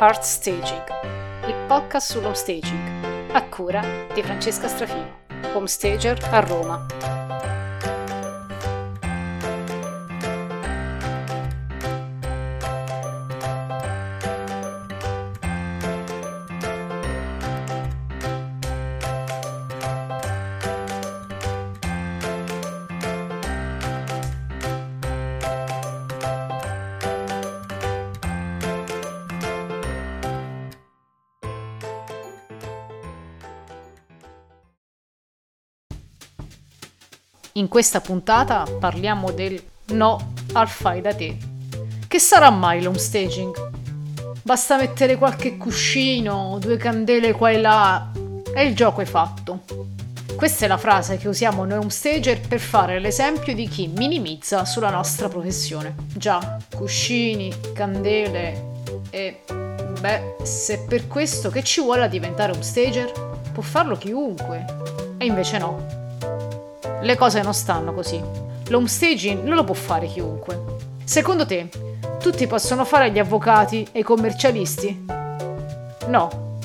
Heart Staging, il podcast sull'home staging, a cura di Francesca Strafino, home stager a Roma. In questa puntata parliamo del no al fai da te. Che sarà mai l'home staging? Basta mettere qualche cuscino, due candele qua e là e il gioco è fatto. Questa è la frase che usiamo noi home stager per fare l'esempio di chi minimizza sulla nostra professione. Già, cuscini, candele e... beh, se per questo che ci vuole a diventare home stager? Può farlo chiunque. E invece no le cose non stanno così. L'home staging non lo può fare chiunque. Secondo te, tutti possono fare gli avvocati e i commercialisti? No,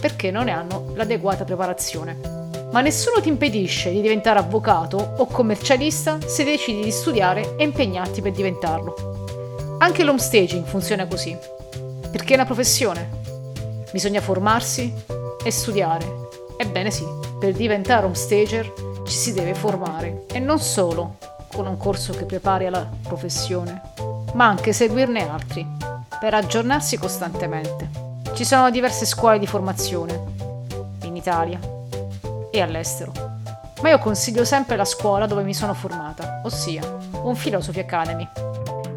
perché non ne hanno l'adeguata preparazione. Ma nessuno ti impedisce di diventare avvocato o commercialista se decidi di studiare e impegnarti per diventarlo. Anche l'home staging funziona così, perché è una professione. Bisogna formarsi e studiare. Ebbene sì, per diventare home stager ci si deve formare e non solo con un corso che prepari alla professione, ma anche seguirne altri per aggiornarsi costantemente. Ci sono diverse scuole di formazione in Italia e all'estero, ma io consiglio sempre la scuola dove mi sono formata, ossia un Philosophy Academy,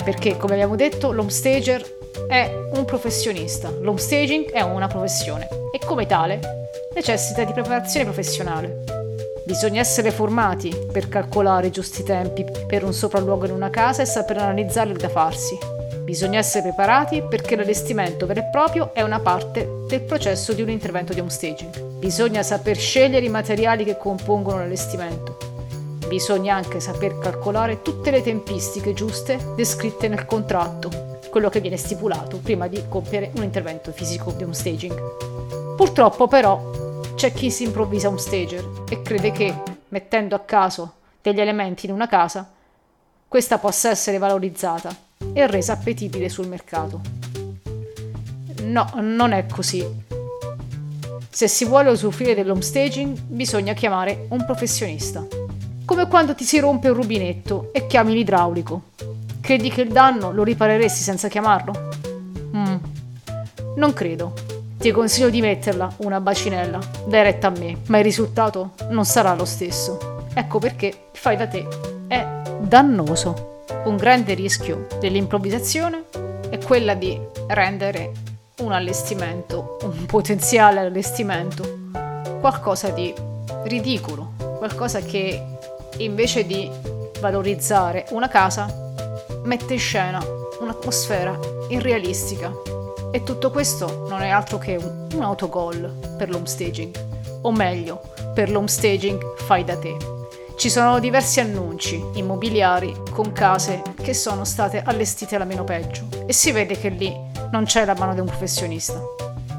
perché come abbiamo detto l'homestager è un professionista, l'homestaging è una professione e come tale necessita di preparazione professionale Bisogna essere formati per calcolare i giusti tempi per un sopralluogo in una casa e saper analizzarli da farsi. Bisogna essere preparati perché l'allestimento vero e proprio è una parte del processo di un intervento di homestaging. Bisogna saper scegliere i materiali che compongono l'allestimento. Bisogna anche saper calcolare tutte le tempistiche giuste descritte nel contratto, quello che viene stipulato prima di compiere un intervento fisico di homestaging. Purtroppo però c'è chi si improvvisa un stager e crede che, mettendo a caso degli elementi in una casa, questa possa essere valorizzata e resa appetibile sul mercato. No, non è così. Se si vuole usufruire dell'homestaging bisogna chiamare un professionista. Come quando ti si rompe un rubinetto e chiami l'idraulico. Credi che il danno lo ripareresti senza chiamarlo? Mm, non credo. Ti consiglio di metterla, una bacinella, dai retta a me, ma il risultato non sarà lo stesso. Ecco perché fai da te è dannoso. Un grande rischio dell'improvvisazione è quella di rendere un allestimento, un potenziale allestimento, qualcosa di ridicolo, qualcosa che invece di valorizzare una casa mette in scena un'atmosfera irrealistica e tutto questo non è altro che un, un autogol per l'homestaging, o meglio, per l'homestaging fai da te. Ci sono diversi annunci immobiliari con case che sono state allestite alla meno peggio e si vede che lì non c'è la mano di un professionista.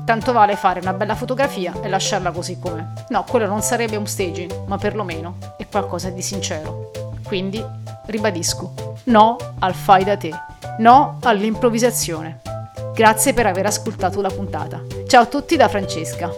Tanto vale fare una bella fotografia e lasciarla così com'è. No, quello non sarebbe un staging, ma perlomeno è qualcosa di sincero. Quindi, ribadisco, no al fai da te, no all'improvvisazione. Grazie per aver ascoltato la puntata. Ciao a tutti da Francesca.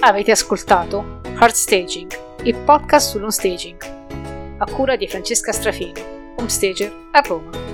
Avete ascoltato Hard Staging, il podcast sullo staging, a cura di Francesca Strafini, home a Roma.